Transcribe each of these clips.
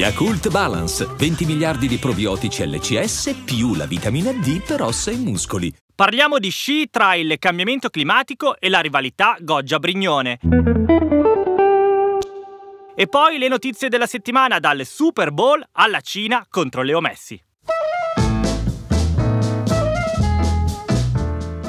Yakult Balance, 20 miliardi di probiotici LCS più la vitamina D per ossa e muscoli. Parliamo di sci tra il cambiamento climatico e la rivalità Goggia-Brignone. E poi le notizie della settimana dal Super Bowl alla Cina contro Leo Messi.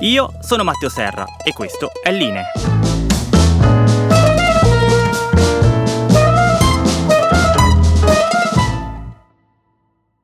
Io sono Matteo Serra e questo è Line.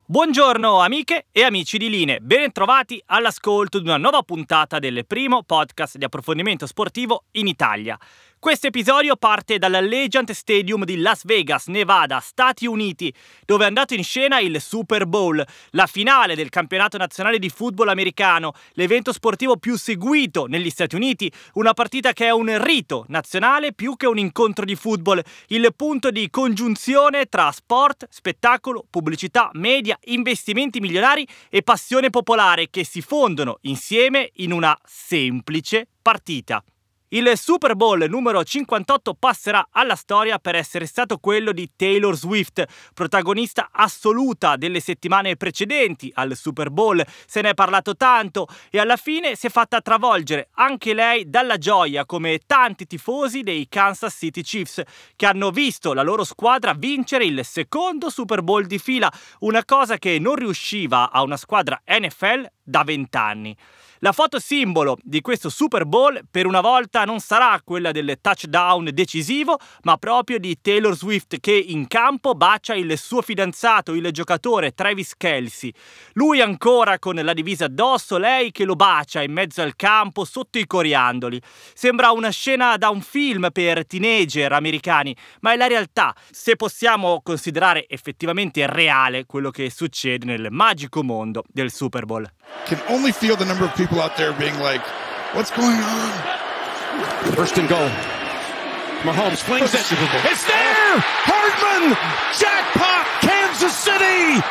Buongiorno amiche e amici di Line, ben trovati all'ascolto di una nuova puntata del primo podcast di approfondimento sportivo in Italia. Questo episodio parte dall'Allegiant Stadium di Las Vegas, Nevada, Stati Uniti, dove è andato in scena il Super Bowl, la finale del campionato nazionale di football americano, l'evento sportivo più seguito negli Stati Uniti, una partita che è un rito nazionale più che un incontro di football, il punto di congiunzione tra sport, spettacolo, pubblicità, media, investimenti milionari e passione popolare che si fondono insieme in una semplice partita. Il Super Bowl numero 58 passerà alla storia per essere stato quello di Taylor Swift, protagonista assoluta delle settimane precedenti al Super Bowl. Se ne è parlato tanto e alla fine si è fatta travolgere anche lei dalla gioia come tanti tifosi dei Kansas City Chiefs che hanno visto la loro squadra vincere il secondo Super Bowl di fila, una cosa che non riusciva a una squadra NFL da vent'anni. La foto simbolo di questo Super Bowl per una volta non sarà quella del touchdown decisivo, ma proprio di Taylor Swift che in campo bacia il suo fidanzato, il giocatore Travis Kelsey. Lui ancora con la divisa addosso, lei che lo bacia in mezzo al campo sotto i coriandoli. Sembra una scena da un film per teenager americani, ma è la realtà, se possiamo considerare effettivamente reale quello che succede nel magico mondo del Super Bowl. Can only feel the number of people out there being like, what's going on? First and goal. Mahomes flings it. It's there! Hardman! Jackpot! Kansas City!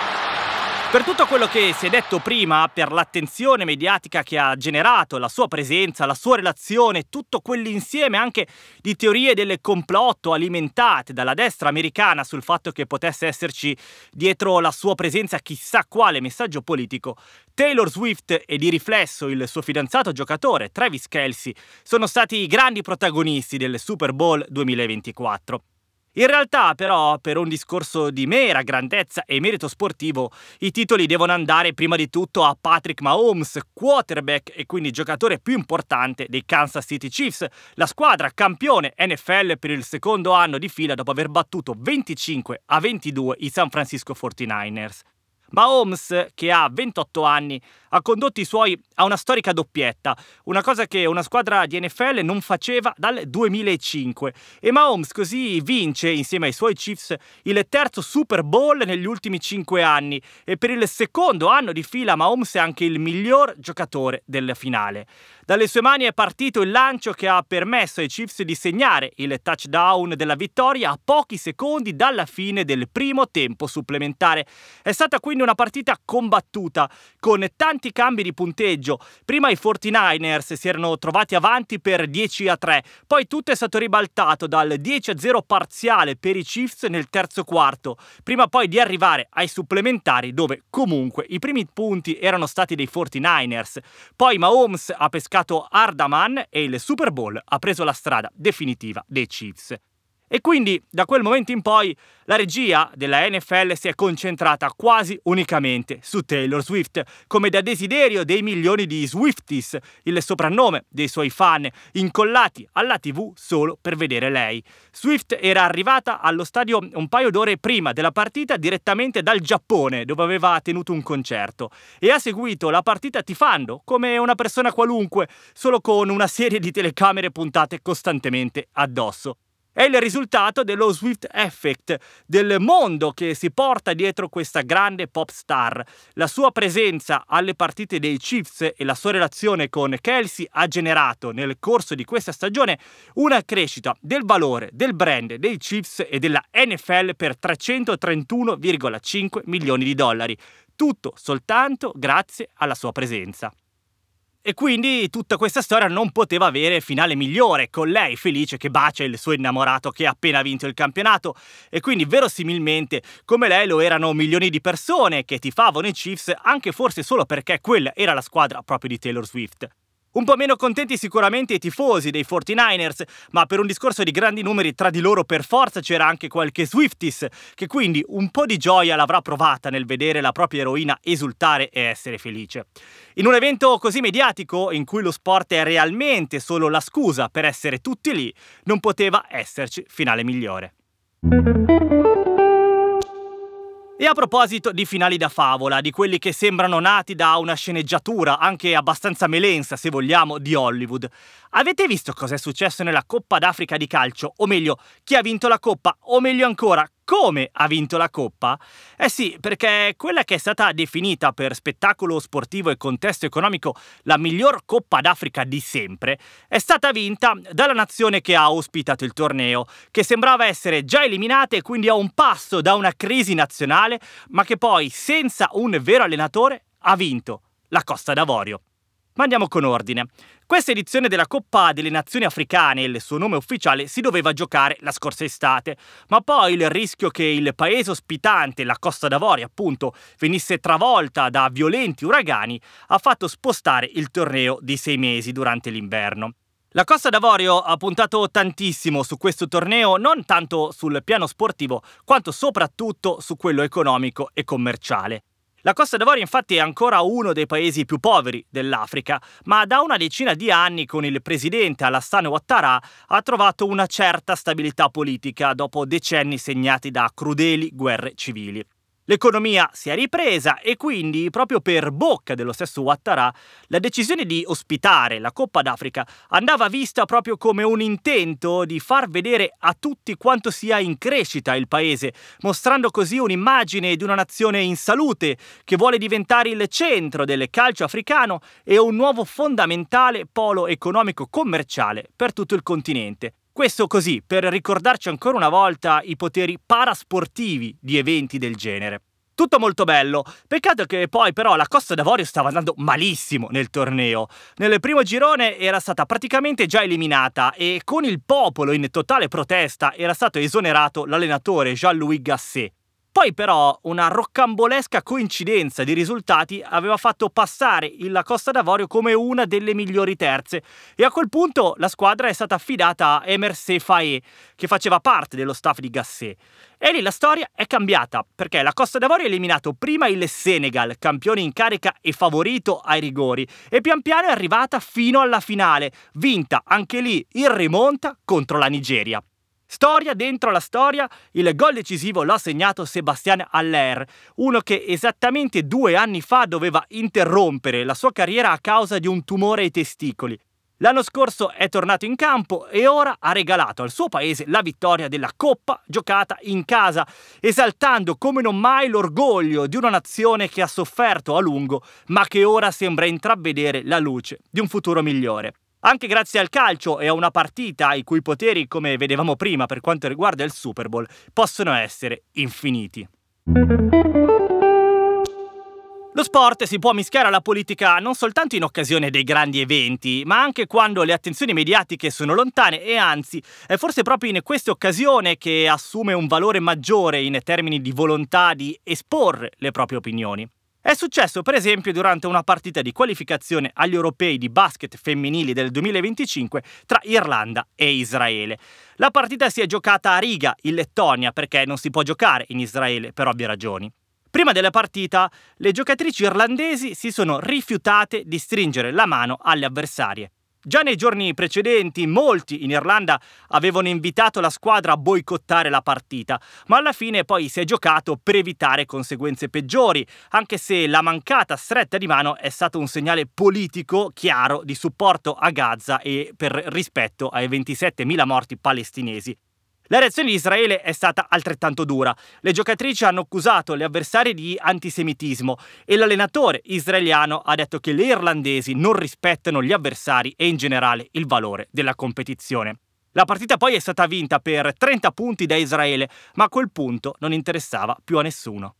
Per tutto quello che si è detto prima, per l'attenzione mediatica che ha generato, la sua presenza, la sua relazione, tutto quell'insieme anche di teorie del complotto alimentate dalla destra americana sul fatto che potesse esserci dietro la sua presenza chissà quale messaggio politico, Taylor Swift e di riflesso il suo fidanzato giocatore Travis Kelsey sono stati i grandi protagonisti del Super Bowl 2024. In realtà, però, per un discorso di mera grandezza e merito sportivo, i titoli devono andare prima di tutto a Patrick Mahomes, quarterback e quindi giocatore più importante dei Kansas City Chiefs, la squadra campione NFL per il secondo anno di fila dopo aver battuto 25 a 22 i San Francisco 49ers. Mahomes, che ha 28 anni, ha condotto i suoi a una storica doppietta, una cosa che una squadra di NFL non faceva dal 2005. E Mahomes così vince, insieme ai suoi Chiefs, il terzo Super Bowl negli ultimi 5 anni e per il secondo anno di fila Mahomes è anche il miglior giocatore del finale. Dalle sue mani è partito il lancio che ha permesso ai Chiefs di segnare il touchdown della vittoria a pochi secondi dalla fine del primo tempo supplementare. È stata quindi una partita combattuta, con tanti cambi di punteggio. Prima i 49ers si erano trovati avanti per 10 a 3, poi tutto è stato ribaltato dal 10 a 0 parziale per i Chiefs nel terzo quarto, prima poi di arrivare ai supplementari dove comunque i primi punti erano stati dei 49ers. Poi Mahomes ha pescato Ardaman e il Super Bowl ha preso la strada definitiva dei Chiefs. E quindi da quel momento in poi la regia della NFL si è concentrata quasi unicamente su Taylor Swift, come da desiderio dei milioni di Swifties, il soprannome dei suoi fan, incollati alla TV solo per vedere lei. Swift era arrivata allo stadio un paio d'ore prima della partita direttamente dal Giappone, dove aveva tenuto un concerto, e ha seguito la partita tifando come una persona qualunque, solo con una serie di telecamere puntate costantemente addosso. È il risultato dello Swift Effect, del mondo che si porta dietro questa grande pop star. La sua presenza alle partite dei Chiefs e la sua relazione con Kelsey ha generato nel corso di questa stagione una crescita del valore del brand dei Chiefs e della NFL per 331,5 milioni di dollari. Tutto soltanto grazie alla sua presenza. E quindi tutta questa storia non poteva avere finale migliore, con lei felice che bacia il suo innamorato che ha appena vinto il campionato, e quindi verosimilmente come lei lo erano milioni di persone che tifavano i Chiefs anche forse solo perché quella era la squadra proprio di Taylor Swift. Un po' meno contenti sicuramente i tifosi dei 49ers, ma per un discorso di grandi numeri tra di loro per forza c'era anche qualche Swifties, che quindi un po' di gioia l'avrà provata nel vedere la propria eroina esultare e essere felice. In un evento così mediatico, in cui lo sport è realmente solo la scusa per essere tutti lì, non poteva esserci finale migliore. E a proposito di finali da favola, di quelli che sembrano nati da una sceneggiatura, anche abbastanza melensa se vogliamo, di Hollywood, avete visto cosa è successo nella Coppa d'Africa di calcio? O meglio, chi ha vinto la Coppa? O meglio ancora, come ha vinto la Coppa? Eh sì, perché quella che è stata definita per spettacolo sportivo e contesto economico la miglior Coppa d'Africa di sempre è stata vinta dalla nazione che ha ospitato il torneo, che sembrava essere già eliminata e quindi a un passo da una crisi nazionale, ma che poi, senza un vero allenatore, ha vinto la Costa d'Avorio. Ma andiamo con ordine. Questa edizione della Coppa delle Nazioni Africane, il suo nome ufficiale, si doveva giocare la scorsa estate, ma poi il rischio che il paese ospitante, la Costa d'Avorio appunto, venisse travolta da violenti uragani ha fatto spostare il torneo di sei mesi durante l'inverno. La Costa d'Avorio ha puntato tantissimo su questo torneo, non tanto sul piano sportivo, quanto soprattutto su quello economico e commerciale. La Costa d'Avorio infatti è ancora uno dei paesi più poveri dell'Africa, ma da una decina di anni con il presidente Alassane Ouattara ha trovato una certa stabilità politica dopo decenni segnati da crudeli guerre civili. L'economia si è ripresa e quindi, proprio per bocca dello stesso Ouattara, la decisione di ospitare la Coppa d'Africa andava vista proprio come un intento di far vedere a tutti quanto sia in crescita il paese, mostrando così un'immagine di una nazione in salute che vuole diventare il centro del calcio africano e un nuovo fondamentale polo economico commerciale per tutto il continente. Questo così, per ricordarci ancora una volta i poteri parasportivi di eventi del genere. Tutto molto bello, peccato che poi però la Costa d'Avorio stava andando malissimo nel torneo. Nel primo girone era stata praticamente già eliminata e con il popolo in totale protesta era stato esonerato l'allenatore Jean-Louis Gasset. Poi però una roccambolesca coincidenza di risultati aveva fatto passare la Costa d'Avorio come una delle migliori terze e a quel punto la squadra è stata affidata a Emerse Faé, che faceva parte dello staff di Gasset. E lì la storia è cambiata, perché la Costa d'Avorio ha eliminato prima il Senegal, campione in carica e favorito ai rigori, e pian piano è arrivata fino alla finale, vinta anche lì in rimonta contro la Nigeria. Storia dentro la storia, il gol decisivo l'ha segnato Sebastian Haller, uno che esattamente due anni fa doveva interrompere la sua carriera a causa di un tumore ai testicoli. L'anno scorso è tornato in campo e ora ha regalato al suo paese la vittoria della Coppa giocata in casa, esaltando come non mai l'orgoglio di una nazione che ha sofferto a lungo, ma che ora sembra intravedere la luce di un futuro migliore. Anche grazie al calcio e a una partita i cui poteri, come vedevamo prima per quanto riguarda il Super Bowl, possono essere infiniti. Lo sport si può mischiare alla politica non soltanto in occasione dei grandi eventi, ma anche quando le attenzioni mediatiche sono lontane e anzi è forse proprio in questa occasione che assume un valore maggiore in termini di volontà di esporre le proprie opinioni. È successo per esempio durante una partita di qualificazione agli europei di basket femminili del 2025 tra Irlanda e Israele. La partita si è giocata a Riga, in Lettonia, perché non si può giocare in Israele per ovvie ragioni. Prima della partita, le giocatrici irlandesi si sono rifiutate di stringere la mano alle avversarie. Già nei giorni precedenti molti in Irlanda avevano invitato la squadra a boicottare la partita, ma alla fine poi si è giocato per evitare conseguenze peggiori, anche se la mancata stretta di mano è stato un segnale politico chiaro di supporto a Gaza e per rispetto ai 27.000 morti palestinesi. La reazione di Israele è stata altrettanto dura. Le giocatrici hanno accusato le avversarie di antisemitismo e l'allenatore israeliano ha detto che le irlandesi non rispettano gli avversari e in generale il valore della competizione. La partita poi è stata vinta per 30 punti da Israele, ma a quel punto non interessava più a nessuno.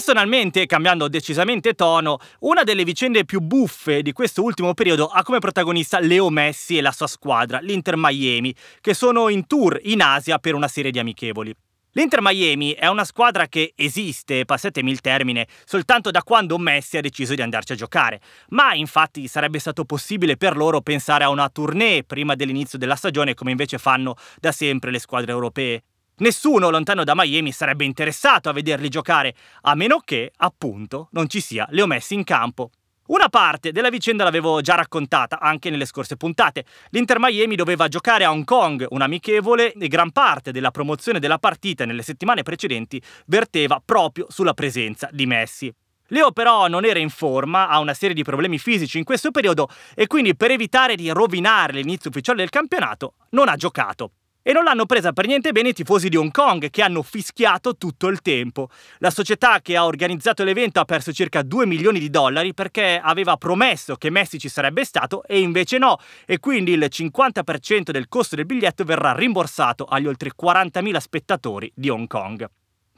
Personalmente, cambiando decisamente tono, una delle vicende più buffe di questo ultimo periodo ha come protagonista Leo Messi e la sua squadra, l'Inter Miami, che sono in tour in Asia per una serie di amichevoli. L'Inter Miami è una squadra che esiste, passatemi il termine, soltanto da quando Messi ha deciso di andarci a giocare. Ma infatti sarebbe stato possibile per loro pensare a una tournée prima dell'inizio della stagione come invece fanno da sempre le squadre europee. Nessuno lontano da Miami sarebbe interessato a vederli giocare, a meno che, appunto, non ci sia Leo Messi in campo. Una parte della vicenda l'avevo già raccontata anche nelle scorse puntate. L'Inter Miami doveva giocare a Hong Kong, un amichevole, e gran parte della promozione della partita nelle settimane precedenti verteva proprio sulla presenza di Messi. Leo però non era in forma, ha una serie di problemi fisici in questo periodo e quindi per evitare di rovinare l'inizio ufficiale del campionato non ha giocato. E non l'hanno presa per niente bene i tifosi di Hong Kong, che hanno fischiato tutto il tempo. La società che ha organizzato l'evento ha perso circa 2 milioni di dollari perché aveva promesso che Messi ci sarebbe stato e invece no, e quindi il 50% del costo del biglietto verrà rimborsato agli oltre 40.000 spettatori di Hong Kong.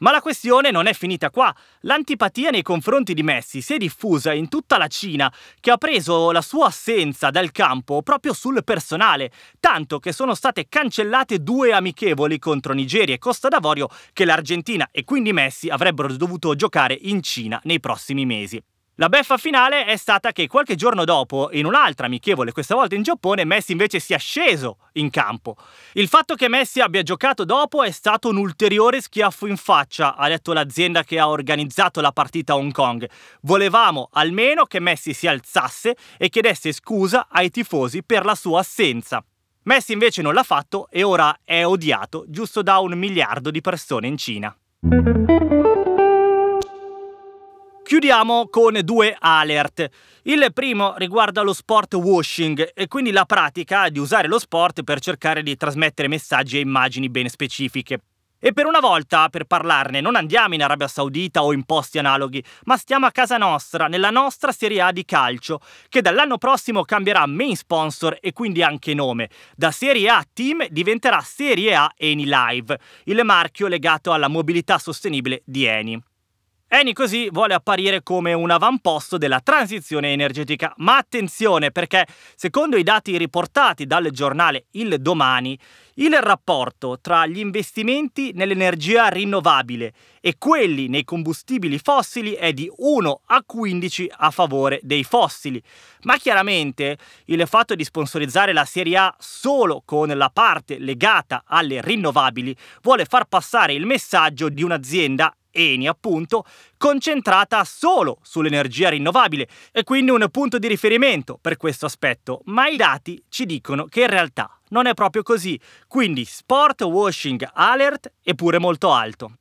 Ma la questione non è finita qua. L'antipatia nei confronti di Messi si è diffusa in tutta la Cina, che ha preso la sua assenza dal campo proprio sul personale, tanto che sono state cancellate due amichevoli contro Nigeria e Costa d'Avorio che l'Argentina e quindi Messi avrebbero dovuto giocare in Cina nei prossimi mesi. La beffa finale è stata che qualche giorno dopo, in un'altra amichevole, questa volta in Giappone, Messi invece si è sceso in campo. Il fatto che Messi abbia giocato dopo è stato un ulteriore schiaffo in faccia, ha detto l'azienda che ha organizzato la partita a Hong Kong. Volevamo almeno che Messi si alzasse e chiedesse scusa ai tifosi per la sua assenza. Messi invece non l'ha fatto e ora è odiato giusto da un miliardo di persone in Cina. Chiudiamo con due alert. Il primo riguarda lo sport washing e quindi la pratica di usare lo sport per cercare di trasmettere messaggi e immagini ben specifiche. E per una volta, per parlarne, non andiamo in Arabia Saudita o in posti analoghi, ma stiamo a casa nostra, nella nostra Serie A di calcio, che dall'anno prossimo cambierà main sponsor e quindi anche nome. Da Serie A Team diventerà Serie A Eni Live, il marchio legato alla mobilità sostenibile di Eni. Eni così vuole apparire come un avamposto della transizione energetica, ma attenzione perché secondo i dati riportati dal giornale Il Domani, il rapporto tra gli investimenti nell'energia rinnovabile e quelli nei combustibili fossili è di 1 a 15 a favore dei fossili. Ma chiaramente il fatto di sponsorizzare la Serie A solo con la parte legata alle rinnovabili vuole far passare il messaggio di un'azienda Eni appunto, concentrata solo sull'energia rinnovabile e quindi un punto di riferimento per questo aspetto, ma i dati ci dicono che in realtà non è proprio così, quindi sport washing alert eppure molto alto.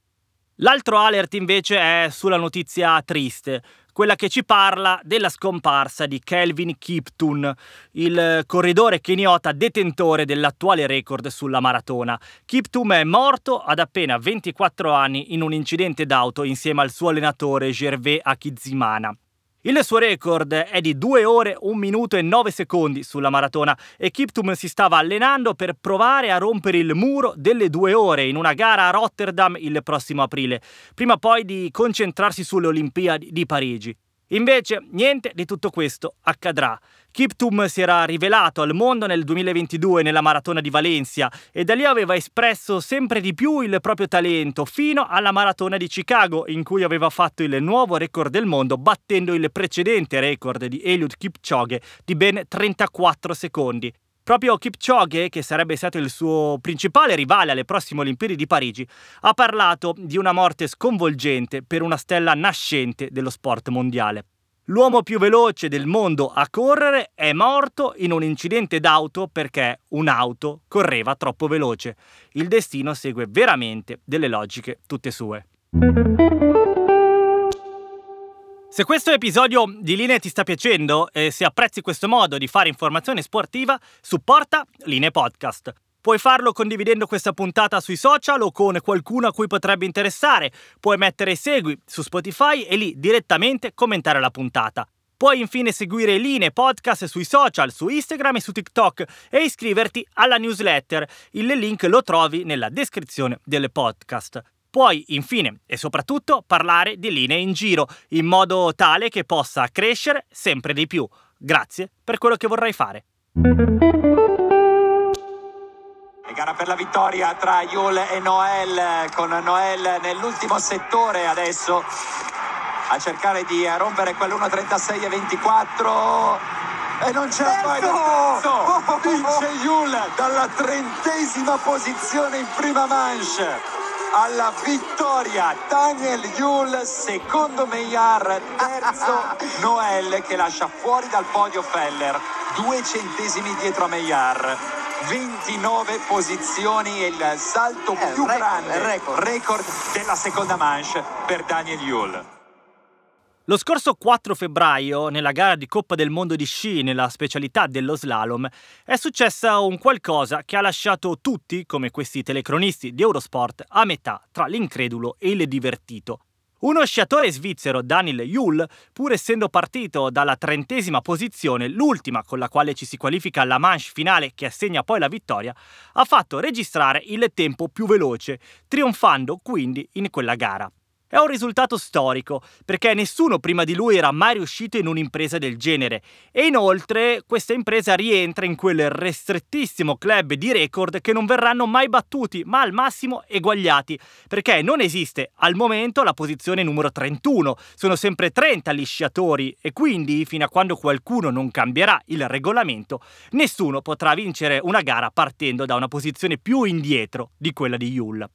L'altro alert invece è sulla notizia triste, quella che ci parla della scomparsa di Kelvin Kiptun, il corridore keniota detentore dell'attuale record sulla maratona. Kiptum è morto ad appena 24 anni in un incidente d'auto insieme al suo allenatore Gervais Akizimana. Il suo record è di 2 ore, 1 minuto e 9 secondi sulla maratona e Kiptum si stava allenando per provare a rompere il muro delle 2 ore in una gara a Rotterdam il prossimo aprile, prima poi di concentrarsi sulle Olimpiadi di Parigi. Invece niente di tutto questo accadrà. Kiptum si era rivelato al mondo nel 2022 nella maratona di Valencia e da lì aveva espresso sempre di più il proprio talento fino alla maratona di Chicago in cui aveva fatto il nuovo record del mondo battendo il precedente record di Eliud Kipchoge di ben 34 secondi. Proprio Kipchoge, che sarebbe stato il suo principale rivale alle prossime Olimpiadi di Parigi, ha parlato di una morte sconvolgente per una stella nascente dello sport mondiale. L'uomo più veloce del mondo a correre è morto in un incidente d'auto perché un'auto correva troppo veloce. Il destino segue veramente delle logiche tutte sue. Se questo episodio di Linee ti sta piacendo e se apprezzi questo modo di fare informazione sportiva, supporta Linee Podcast. Puoi farlo condividendo questa puntata sui social o con qualcuno a cui potrebbe interessare. Puoi mettere segui su Spotify e lì direttamente commentare la puntata. Puoi infine seguire Linee Podcast sui social, su Instagram e su TikTok e iscriverti alla newsletter. Il link lo trovi nella descrizione del podcast. Puoi infine e soprattutto parlare di linee in giro in modo tale che possa crescere sempre di più. Grazie per quello che vorrai fare. E gara per la vittoria tra Yul e Noel, con Noel nell'ultimo settore adesso a cercare di rompere quell'1.36 e 24 e non c'è mai terzo! Vince Yul dalla trentesima posizione in prima manche. Alla vittoria Daniel Yul, secondo Meillard, terzo Noel che lascia fuori dal podio Feller, due centesimi dietro a Meillard. 29 posizioni e il salto Eh, più record, grande, è record. record della seconda manche per Daniel Yul. Lo scorso 4 febbraio, nella gara di Coppa del Mondo di sci nella specialità dello slalom, è successa un qualcosa che ha lasciato tutti, come questi telecronisti di Eurosport, a metà tra l'incredulo e il divertito. Uno sciatore svizzero, Daniel Yul, pur essendo partito dalla trentesima posizione, l'ultima con la quale ci si qualifica alla manche finale che assegna poi la vittoria, ha fatto registrare il tempo più veloce, trionfando quindi in quella gara. È un risultato storico, perché nessuno prima di lui era mai riuscito in un'impresa del genere e inoltre questa impresa rientra in quel restrettissimo club di record che non verranno mai battuti, ma al massimo eguagliati, perché non esiste al momento la posizione numero 31, sono sempre 30 gli sciatori e quindi fino a quando qualcuno non cambierà il regolamento, nessuno potrà vincere una gara partendo da una posizione più indietro di quella di Yul.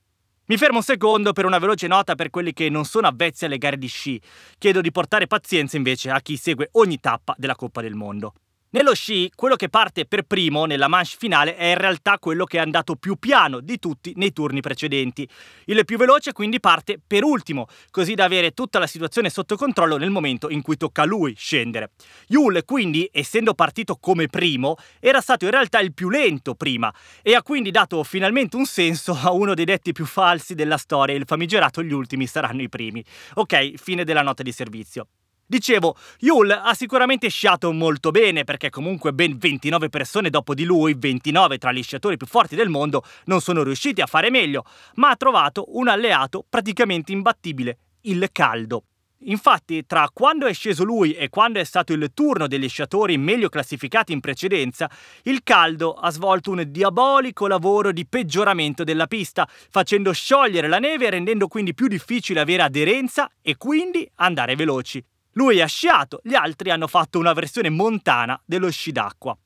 Mi fermo un secondo per una veloce nota per quelli che non sono avvezzi alle gare di sci. Chiedo di portare pazienza invece a chi segue ogni tappa della Coppa del Mondo. Nello sci, quello che parte per primo nella manche finale è in realtà quello che è andato più piano di tutti nei turni precedenti. Il più veloce quindi parte per ultimo, così da avere tutta la situazione sotto controllo nel momento in cui tocca a lui scendere. Yul quindi, essendo partito come primo, era stato in realtà il più lento prima e ha quindi dato finalmente un senso a uno dei detti più falsi della storia, il famigerato gli ultimi saranno i primi. Ok, fine della nota di servizio. Dicevo, Yul ha sicuramente sciato molto bene perché comunque ben 29 persone dopo di lui, 29 tra gli sciatori più forti del mondo, non sono riusciti a fare meglio, ma ha trovato un alleato praticamente imbattibile, il caldo. Infatti, tra quando è sceso lui e quando è stato il turno degli sciatori meglio classificati in precedenza, il caldo ha svolto un diabolico lavoro di peggioramento della pista, facendo sciogliere la neve e rendendo quindi più difficile avere aderenza e quindi andare veloci. Lui ha sciato, gli altri hanno fatto una versione montana dello sci d'acqua.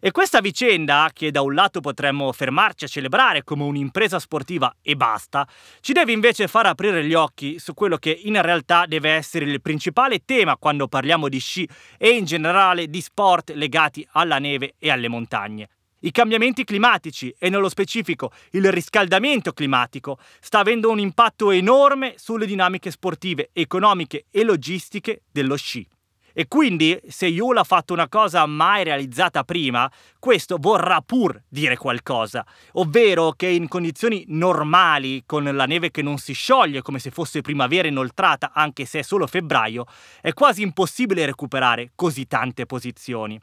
E questa vicenda, che da un lato potremmo fermarci a celebrare come un'impresa sportiva e basta, ci deve invece far aprire gli occhi su quello che in realtà deve essere il principale tema quando parliamo di sci e in generale di sport legati alla neve e alle montagne. I cambiamenti climatici e nello specifico il riscaldamento climatico sta avendo un impatto enorme sulle dinamiche sportive, economiche e logistiche dello sci. E quindi, se Yul ha fatto una cosa mai realizzata prima, questo vorrà pur dire qualcosa, ovvero che in condizioni normali, con la neve che non si scioglie come se fosse primavera inoltrata, anche se è solo febbraio, è quasi impossibile recuperare così tante posizioni.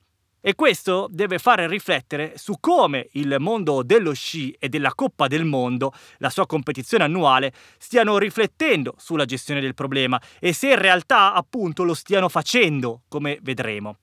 E questo deve fare riflettere su come il mondo dello sci e della Coppa del Mondo, la sua competizione annuale, stiano riflettendo sulla gestione del problema e se in realtà appunto lo stiano facendo, come vedremo.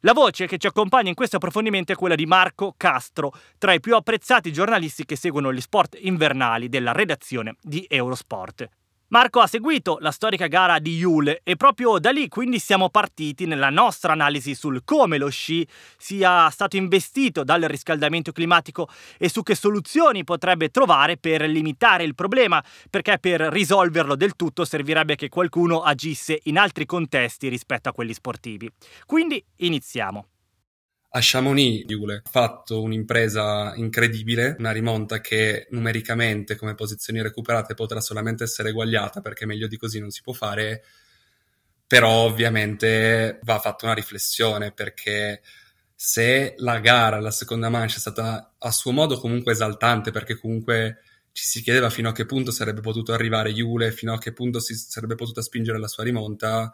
La voce che ci accompagna in questo approfondimento è quella di Marco Castro, tra i più apprezzati giornalisti che seguono gli sport invernali della redazione di Eurosport. Marco ha seguito la storica gara di Yule e proprio da lì quindi siamo partiti nella nostra analisi sul come lo sci sia stato investito dal riscaldamento climatico e su che soluzioni potrebbe trovare per limitare il problema, perché per risolverlo del tutto servirebbe che qualcuno agisse in altri contesti rispetto a quelli sportivi. Quindi iniziamo. A Chamonix, Jule ha fatto un'impresa incredibile, una rimonta che numericamente come posizioni recuperate potrà solamente essere eguagliata perché meglio di così non si può fare, però ovviamente va fatta una riflessione perché se la gara, la seconda mancia è stata a suo modo comunque esaltante perché comunque ci si chiedeva fino a che punto sarebbe potuto arrivare Jule, fino a che punto si sarebbe potuta spingere la sua rimonta,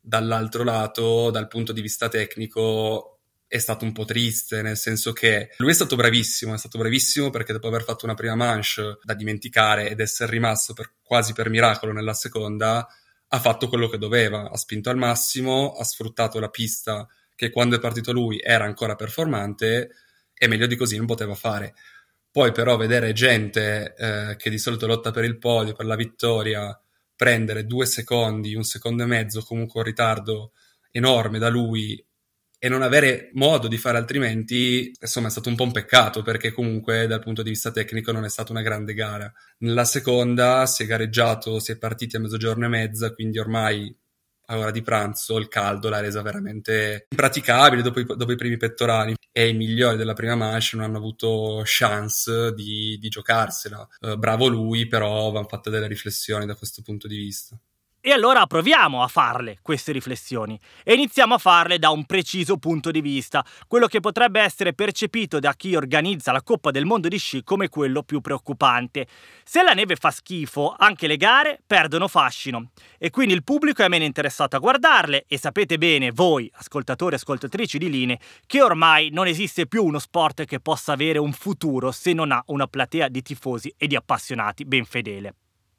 dall'altro lato, dal punto di vista tecnico, è stato un po' triste, nel senso che lui è stato bravissimo, è stato bravissimo perché dopo aver fatto una prima manche da dimenticare ed essere rimasto per, quasi per miracolo nella seconda, ha fatto quello che doveva, ha spinto al massimo, ha sfruttato la pista che quando è partito lui era ancora performante e meglio di così non poteva fare. Poi però vedere gente eh, che di solito lotta per il podio, per la vittoria, prendere due secondi, un secondo e mezzo, comunque un ritardo enorme da lui e non avere modo di fare altrimenti, insomma, è stato un po' un peccato perché comunque dal punto di vista tecnico non è stata una grande gara. Nella seconda si è gareggiato, si è partiti a mezzogiorno e mezza, quindi ormai a ora di pranzo il caldo l'ha resa veramente impraticabile dopo i, dopo i primi pettorali e i migliori della prima manche non hanno avuto chance di, di giocarsela. Uh, bravo lui, però vanno fatte delle riflessioni da questo punto di vista. E allora proviamo a farle queste riflessioni e iniziamo a farle da un preciso punto di vista, quello che potrebbe essere percepito da chi organizza la Coppa del Mondo di sci come quello più preoccupante. Se la neve fa schifo, anche le gare perdono fascino e quindi il pubblico è meno interessato a guardarle e sapete bene voi, ascoltatori e ascoltatrici di Line, che ormai non esiste più uno sport che possa avere un futuro se non ha una platea di tifosi e di appassionati ben fedele.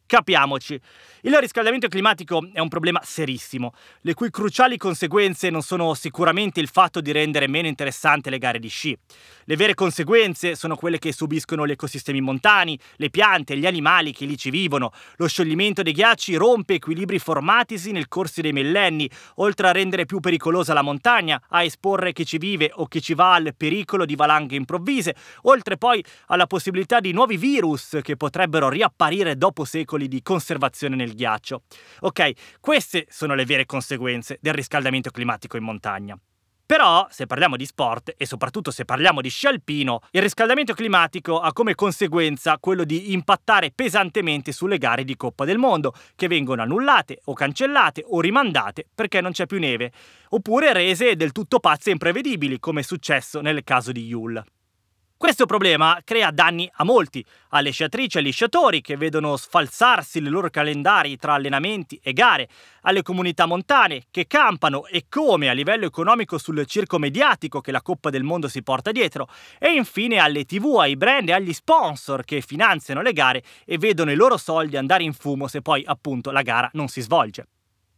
Capiamoci, il riscaldamento climatico è un problema serissimo, le cui cruciali conseguenze non sono sicuramente il fatto di rendere meno interessante le gare di sci. Le vere conseguenze sono quelle che subiscono gli ecosistemi montani, le piante gli animali che lì ci vivono. Lo scioglimento dei ghiacci rompe equilibri formatisi nel corso dei millenni, oltre a rendere più pericolosa la montagna, a esporre chi ci vive o chi ci va al pericolo di valanghe improvvise, oltre poi alla possibilità di nuovi virus che potrebbero riapparire dopo secoli secoli di conservazione nel ghiaccio. Ok, queste sono le vere conseguenze del riscaldamento climatico in montagna. Però, se parliamo di sport e soprattutto se parliamo di sci alpino, il riscaldamento climatico ha come conseguenza quello di impattare pesantemente sulle gare di Coppa del Mondo, che vengono annullate o cancellate o rimandate perché non c'è più neve, oppure rese del tutto pazze e imprevedibili, come è successo nel caso di Yule. Questo problema crea danni a molti, alle sciatrici e agli sciatori che vedono sfalsarsi i loro calendari tra allenamenti e gare, alle comunità montane che campano e come a livello economico sul circo mediatico che la Coppa del Mondo si porta dietro, e infine alle tv, ai brand e agli sponsor che finanziano le gare e vedono i loro soldi andare in fumo se poi appunto la gara non si svolge.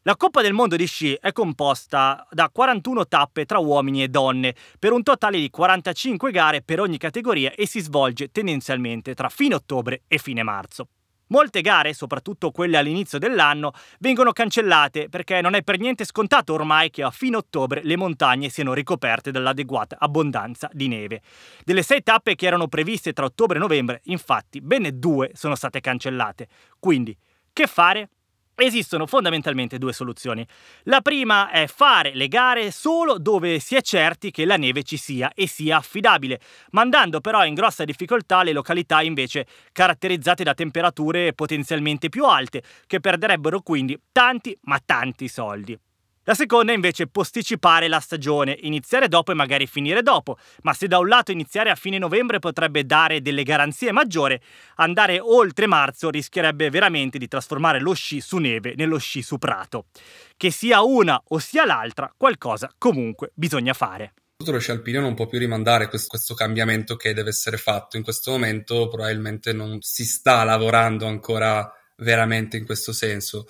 La Coppa del Mondo di sci è composta da 41 tappe tra uomini e donne, per un totale di 45 gare per ogni categoria e si svolge tendenzialmente tra fine ottobre e fine marzo. Molte gare, soprattutto quelle all'inizio dell'anno, vengono cancellate perché non è per niente scontato ormai che a fine ottobre le montagne siano ricoperte dall'adeguata abbondanza di neve. Delle sei tappe che erano previste tra ottobre e novembre, infatti, bene due sono state cancellate. Quindi, che fare? Esistono fondamentalmente due soluzioni. La prima è fare le gare solo dove si è certi che la neve ci sia e sia affidabile, mandando però in grossa difficoltà le località invece caratterizzate da temperature potenzialmente più alte, che perderebbero quindi tanti ma tanti soldi. La seconda invece è posticipare la stagione, iniziare dopo e magari finire dopo, ma se da un lato iniziare a fine novembre potrebbe dare delle garanzie maggiori, andare oltre marzo rischierebbe veramente di trasformare lo sci su neve nello sci su prato. Che sia una o sia l'altra, qualcosa comunque bisogna fare. Lo sci alpino non può più rimandare questo, questo cambiamento che deve essere fatto. In questo momento probabilmente non si sta lavorando ancora veramente in questo senso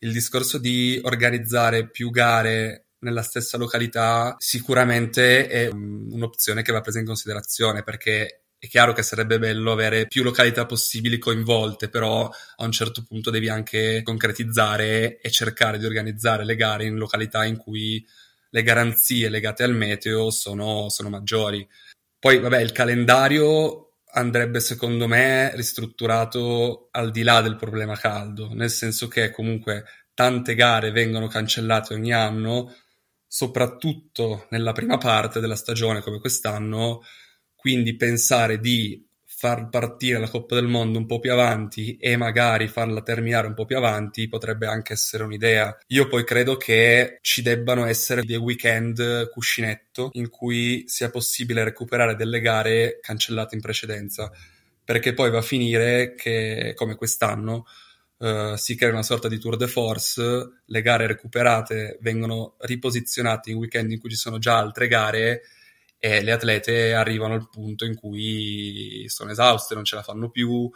il discorso di organizzare più gare nella stessa località sicuramente è un'opzione che va presa in considerazione perché è chiaro che sarebbe bello avere più località possibili coinvolte, però a un certo punto devi anche concretizzare e cercare di organizzare le gare in località in cui le garanzie legate al meteo sono, sono maggiori. Poi, vabbè, il calendario andrebbe secondo me ristrutturato al di là del problema caldo, nel senso che comunque tante gare vengono cancellate ogni anno, soprattutto nella prima parte della stagione come quest'anno, quindi pensare di far partire la Coppa del Mondo un po' più avanti e magari farla terminare un po' più avanti potrebbe anche essere un'idea. Io poi credo che ci debbano essere dei weekend cuscinetto in cui sia possibile recuperare delle gare cancellate in precedenza, perché poi va a finire che, come quest'anno, Uh, si crea una sorta di tour de force, le gare recuperate vengono riposizionate in weekend in cui ci sono già altre gare e le atlete arrivano al punto in cui sono esauste, non ce la fanno più.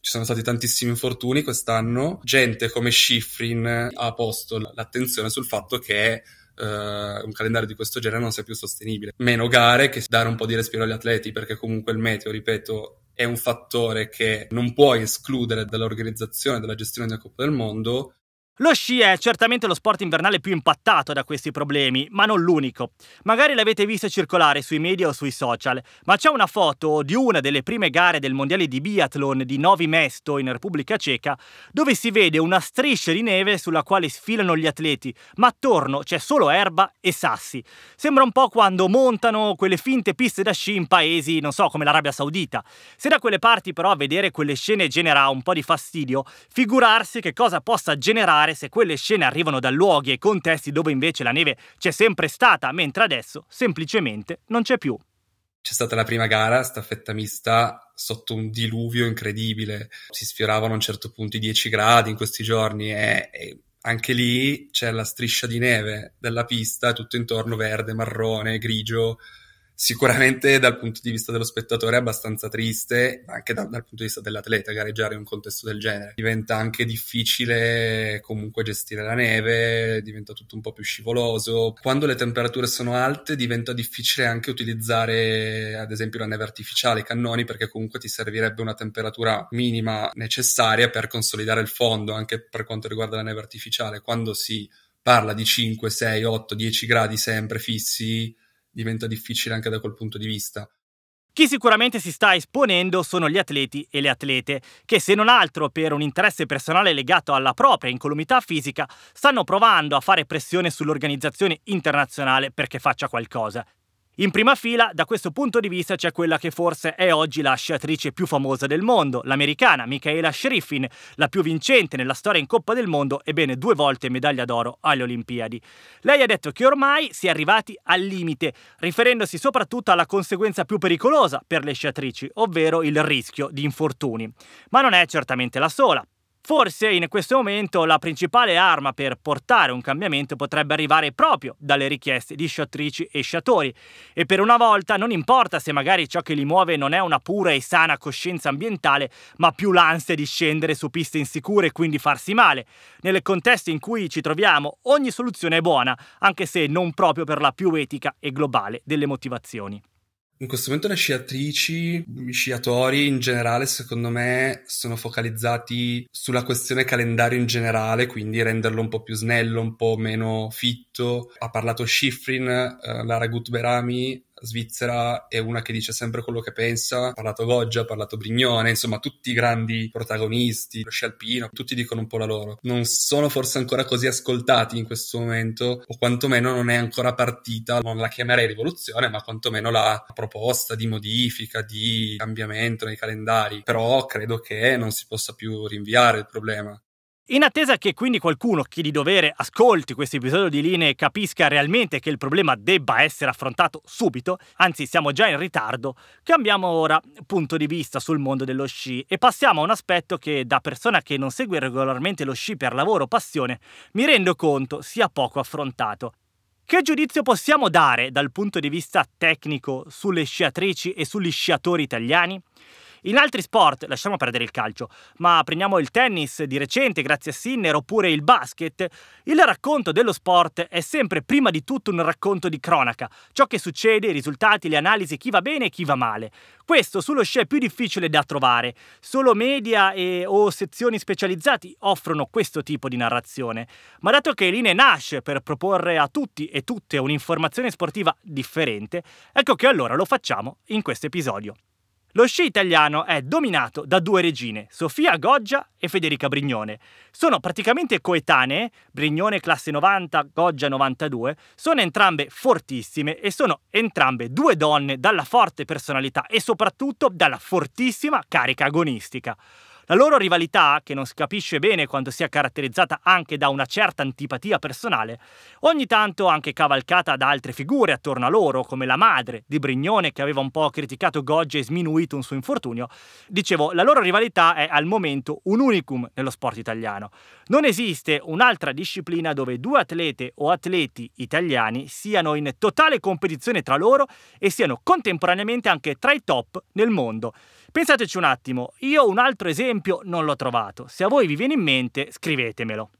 Ci sono stati tantissimi infortuni quest'anno. Gente come Schifrin ha posto l'attenzione sul fatto che uh, un calendario di questo genere non sia più sostenibile. Meno gare che dare un po' di respiro agli atleti, perché comunque il meteo, ripeto, è un fattore che non puoi escludere dall'organizzazione della gestione della Coppa del Mondo lo sci è certamente lo sport invernale più impattato da questi problemi, ma non l'unico. Magari l'avete visto circolare sui media o sui social, ma c'è una foto di una delle prime gare del mondiale di biathlon di Novi Mesto in Repubblica Ceca, dove si vede una striscia di neve sulla quale sfilano gli atleti, ma attorno c'è solo erba e sassi. Sembra un po' quando montano quelle finte piste da sci in paesi, non so, come l'Arabia Saudita. Se da quelle parti però a vedere quelle scene genera un po' di fastidio, figurarsi che cosa possa generare fare se quelle scene arrivano da luoghi e contesti dove invece la neve c'è sempre stata, mentre adesso semplicemente non c'è più. C'è stata la prima gara, staffetta mista, sotto un diluvio incredibile. Si sfioravano a un certo punto i 10 gradi in questi giorni e, e anche lì c'è la striscia di neve della pista, tutto intorno verde, marrone, grigio sicuramente dal punto di vista dello spettatore è abbastanza triste, ma anche da, dal punto di vista dell'atleta gareggiare in un contesto del genere. Diventa anche difficile comunque gestire la neve, diventa tutto un po' più scivoloso. Quando le temperature sono alte diventa difficile anche utilizzare ad esempio la neve artificiale, i cannoni, perché comunque ti servirebbe una temperatura minima necessaria per consolidare il fondo, anche per quanto riguarda la neve artificiale. Quando si parla di 5, 6, 8, 10 gradi sempre fissi, diventa difficile anche da quel punto di vista. Chi sicuramente si sta esponendo sono gli atleti e le atlete, che se non altro per un interesse personale legato alla propria incolumità fisica, stanno provando a fare pressione sull'organizzazione internazionale perché faccia qualcosa. In prima fila, da questo punto di vista, c'è quella che forse è oggi la sciatrice più famosa del mondo, l'americana Michaela Shriffin, la più vincente nella storia in Coppa del Mondo e bene due volte medaglia d'oro alle Olimpiadi. Lei ha detto che ormai si è arrivati al limite, riferendosi soprattutto alla conseguenza più pericolosa per le sciatrici, ovvero il rischio di infortuni. Ma non è certamente la sola. Forse in questo momento la principale arma per portare un cambiamento potrebbe arrivare proprio dalle richieste di sciatrici e sciatori e per una volta non importa se magari ciò che li muove non è una pura e sana coscienza ambientale, ma più l'ansia di scendere su piste insicure e quindi farsi male. Nel contesto in cui ci troviamo ogni soluzione è buona, anche se non proprio per la più etica e globale delle motivazioni. In questo momento le sciatrici, i sciatori in generale, secondo me, sono focalizzati sulla questione calendario in generale, quindi renderlo un po' più snello, un po' meno fitto. Ha parlato Schifrin, eh, Lara Gutberami, Svizzera è una che dice sempre quello che pensa, ha parlato Goggia, ha parlato Brignone, insomma tutti i grandi protagonisti, lo sci alpino, tutti dicono un po' la loro. Non sono forse ancora così ascoltati in questo momento, o quantomeno non è ancora partita, non la chiamerei rivoluzione, ma quantomeno la proposta di modifica, di cambiamento nei calendari. Però credo che non si possa più rinviare il problema. In attesa che quindi qualcuno, chi di dovere, ascolti questo episodio di linee e capisca realmente che il problema debba essere affrontato subito, anzi siamo già in ritardo, cambiamo ora punto di vista sul mondo dello sci e passiamo a un aspetto che da persona che non segue regolarmente lo sci per lavoro o passione mi rendo conto sia poco affrontato. Che giudizio possiamo dare dal punto di vista tecnico sulle sciatrici e sugli sciatori italiani? In altri sport, lasciamo perdere il calcio, ma prendiamo il tennis di recente grazie a Sinner oppure il basket, il racconto dello sport è sempre prima di tutto un racconto di cronaca, ciò che succede, i risultati, le analisi, chi va bene e chi va male. Questo sullo sci è più difficile da trovare, solo media e, o sezioni specializzati offrono questo tipo di narrazione, ma dato che Eline nasce per proporre a tutti e tutte un'informazione sportiva differente, ecco che allora lo facciamo in questo episodio. Lo sci italiano è dominato da due regine, Sofia Goggia e Federica Brignone. Sono praticamente coetanee, Brignone classe 90, Goggia 92, sono entrambe fortissime e sono entrambe due donne dalla forte personalità e soprattutto dalla fortissima carica agonistica. La loro rivalità, che non si capisce bene quando sia caratterizzata anche da una certa antipatia personale, ogni tanto anche cavalcata da altre figure attorno a loro, come la madre di Brignone che aveva un po' criticato Goggia e sminuito un suo infortunio, dicevo, la loro rivalità è al momento un unicum nello sport italiano. Non esiste un'altra disciplina dove due atlete o atleti italiani siano in totale competizione tra loro e siano contemporaneamente anche tra i top nel mondo. Pensateci un attimo, io un altro esempio non l'ho trovato. Se a voi vi viene in mente, scrivetemelo.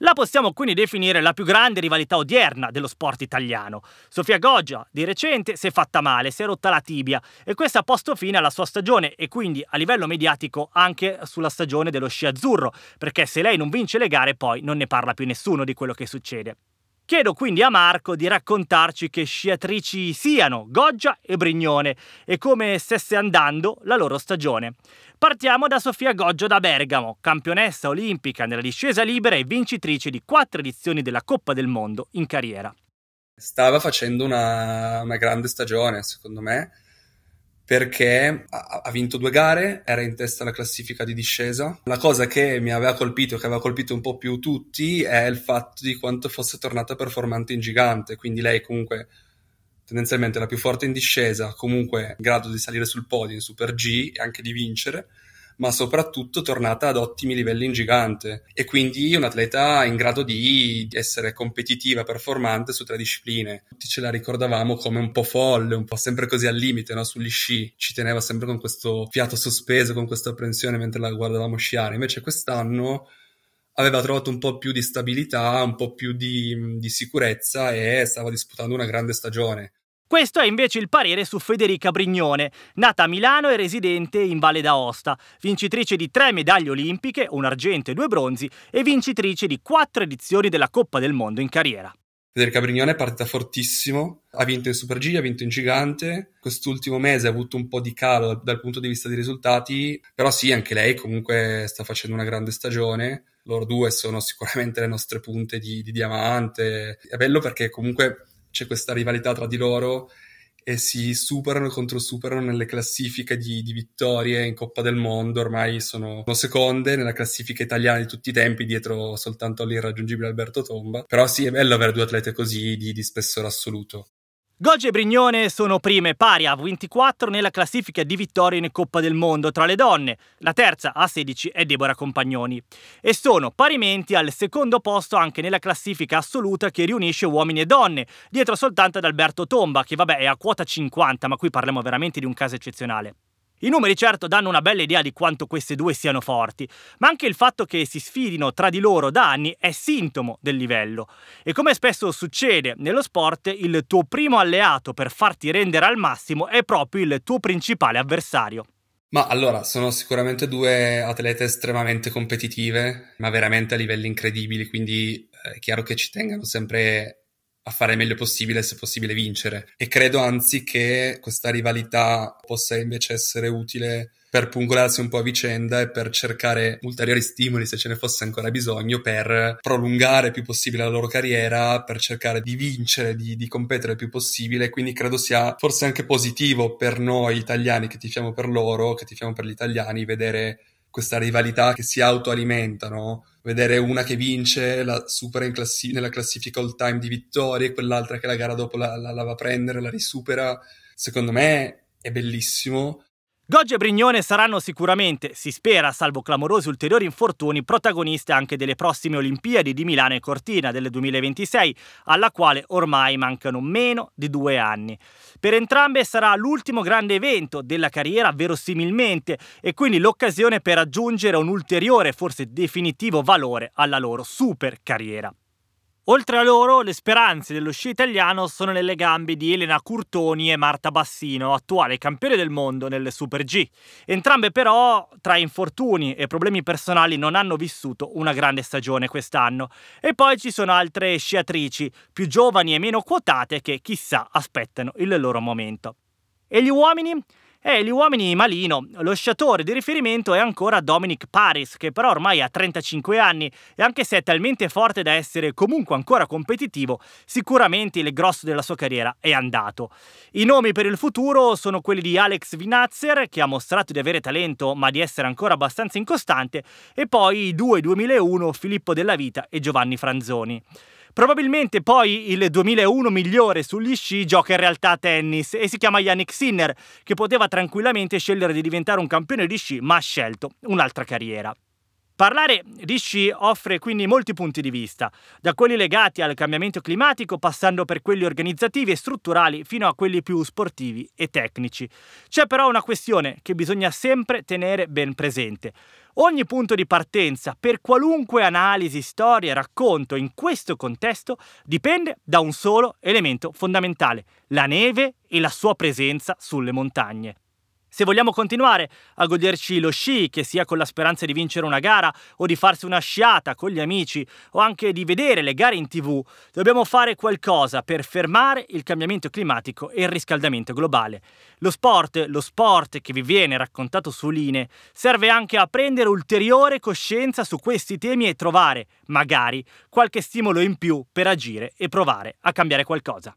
La possiamo quindi definire la più grande rivalità odierna dello sport italiano. Sofia Goggia, di recente, si è fatta male, si è rotta la tibia e questo ha posto fine alla sua stagione e quindi a livello mediatico anche sulla stagione dello sci azzurro, perché se lei non vince le gare poi non ne parla più nessuno di quello che succede. Chiedo quindi a Marco di raccontarci che sciatrici siano Goggia e Brignone e come stesse andando la loro stagione. Partiamo da Sofia Goggio da Bergamo, campionessa olimpica nella discesa libera e vincitrice di quattro edizioni della Coppa del Mondo in carriera. Stava facendo una, una grande stagione, secondo me perché ha vinto due gare, era in testa alla classifica di discesa. La cosa che mi aveva colpito, che aveva colpito un po' più tutti, è il fatto di quanto fosse tornata performante in gigante. Quindi lei comunque tendenzialmente la più forte in discesa, comunque in grado di salire sul podio in Super G e anche di vincere ma soprattutto tornata ad ottimi livelli in gigante e quindi un atleta in grado di essere competitiva, performante su tre discipline. Tutti ce la ricordavamo come un po' folle, un po' sempre così al limite no? sugli sci, ci teneva sempre con questo fiato sospeso, con questa apprensione mentre la guardavamo sciare. Invece quest'anno aveva trovato un po' più di stabilità, un po' più di, di sicurezza e stava disputando una grande stagione. Questo è invece il parere su Federica Brignone, nata a Milano e residente in Valle d'Aosta, vincitrice di tre medaglie olimpiche, un argento e due bronzi, e vincitrice di quattro edizioni della Coppa del Mondo in carriera. Federica Brignone è partita fortissimo, ha vinto in Super G, ha vinto in Gigante, quest'ultimo mese ha avuto un po' di calo dal punto di vista dei risultati, però sì, anche lei comunque sta facendo una grande stagione, loro due sono sicuramente le nostre punte di, di diamante, è bello perché comunque c'è questa rivalità tra di loro e si superano e controsuperano nelle classifiche di, di, vittorie in Coppa del Mondo. Ormai sono, seconde nella classifica italiana di tutti i tempi, dietro soltanto all'irraggiungibile Alberto Tomba. Però sì, è bello avere due atlete così di, di spessore assoluto. Goggia e Brignone sono prime pari a 24 nella classifica di vittorie in Coppa del Mondo tra le donne, la terza a 16 è Deborah Compagnoni, e sono parimenti al secondo posto anche nella classifica assoluta che riunisce uomini e donne, dietro soltanto ad Alberto Tomba, che vabbè è a quota 50, ma qui parliamo veramente di un caso eccezionale. I numeri certo danno una bella idea di quanto queste due siano forti, ma anche il fatto che si sfidino tra di loro da anni è sintomo del livello. E come spesso succede nello sport, il tuo primo alleato per farti rendere al massimo è proprio il tuo principale avversario. Ma allora, sono sicuramente due atlete estremamente competitive, ma veramente a livelli incredibili, quindi eh, è chiaro che ci tengano sempre a fare il meglio possibile, se possibile vincere. E credo anzi che questa rivalità possa invece essere utile per pungolarsi un po' a vicenda e per cercare ulteriori stimoli se ce ne fosse ancora bisogno per prolungare il più possibile la loro carriera, per cercare di vincere, di, di competere il più possibile. Quindi credo sia forse anche positivo per noi italiani che tifiamo per loro, che tifiamo per gli italiani, vedere questa rivalità che si autoalimentano vedere una che vince, la supera classi- nella classifica all time di vittorie, quell'altra che la gara dopo la, la, la va a prendere, la risupera, secondo me è bellissimo. Goggi e Brignone saranno sicuramente, si spera, salvo clamorosi ulteriori infortuni, protagoniste anche delle prossime Olimpiadi di Milano e Cortina del 2026, alla quale ormai mancano meno di due anni. Per entrambe sarà l'ultimo grande evento della carriera verosimilmente e quindi l'occasione per aggiungere un ulteriore, forse definitivo valore alla loro super carriera. Oltre a loro, le speranze dello sci italiano sono nelle gambe di Elena Curtoni e Marta Bassino, attuale campione del mondo nel Super G. Entrambe però, tra infortuni e problemi personali, non hanno vissuto una grande stagione quest'anno. E poi ci sono altre sciatrici, più giovani e meno quotate, che chissà aspettano il loro momento. E gli uomini? E gli uomini malino, lo sciatore di riferimento è ancora Dominic Paris, che però ormai ha 35 anni e anche se è talmente forte da essere comunque ancora competitivo, sicuramente il grosso della sua carriera è andato. I nomi per il futuro sono quelli di Alex Vinazzer, che ha mostrato di avere talento ma di essere ancora abbastanza incostante, e poi i due 2001 Filippo Della Vita e Giovanni Franzoni. Probabilmente poi il 2001 migliore sugli sci gioca in realtà a tennis e si chiama Yannick Sinner, che poteva tranquillamente scegliere di diventare un campione di sci, ma ha scelto un'altra carriera. Parlare di sci offre quindi molti punti di vista, da quelli legati al cambiamento climatico passando per quelli organizzativi e strutturali fino a quelli più sportivi e tecnici. C'è però una questione che bisogna sempre tenere ben presente. Ogni punto di partenza, per qualunque analisi, storia e racconto in questo contesto, dipende da un solo elemento fondamentale, la neve e la sua presenza sulle montagne. Se vogliamo continuare a goderci lo sci, che sia con la speranza di vincere una gara o di farsi una sciata con gli amici o anche di vedere le gare in tv, dobbiamo fare qualcosa per fermare il cambiamento climatico e il riscaldamento globale. Lo sport, lo sport che vi viene raccontato su Line, serve anche a prendere ulteriore coscienza su questi temi e trovare, magari, qualche stimolo in più per agire e provare a cambiare qualcosa.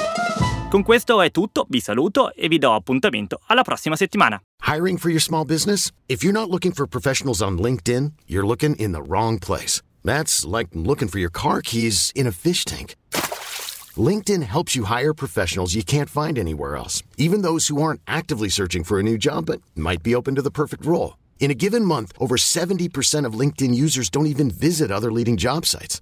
Con questo è tutto, vi saluto e vi do appuntamento alla prossima settimana. Hiring for your small business? If you're not looking for professionals on LinkedIn, you're looking in the wrong place. That's like looking for your car keys in a fish tank. LinkedIn helps you hire professionals you can't find anywhere else, even those who aren't actively searching for a new job but might be open to the perfect role. In a given month, over 70% of LinkedIn users don't even visit other leading job sites.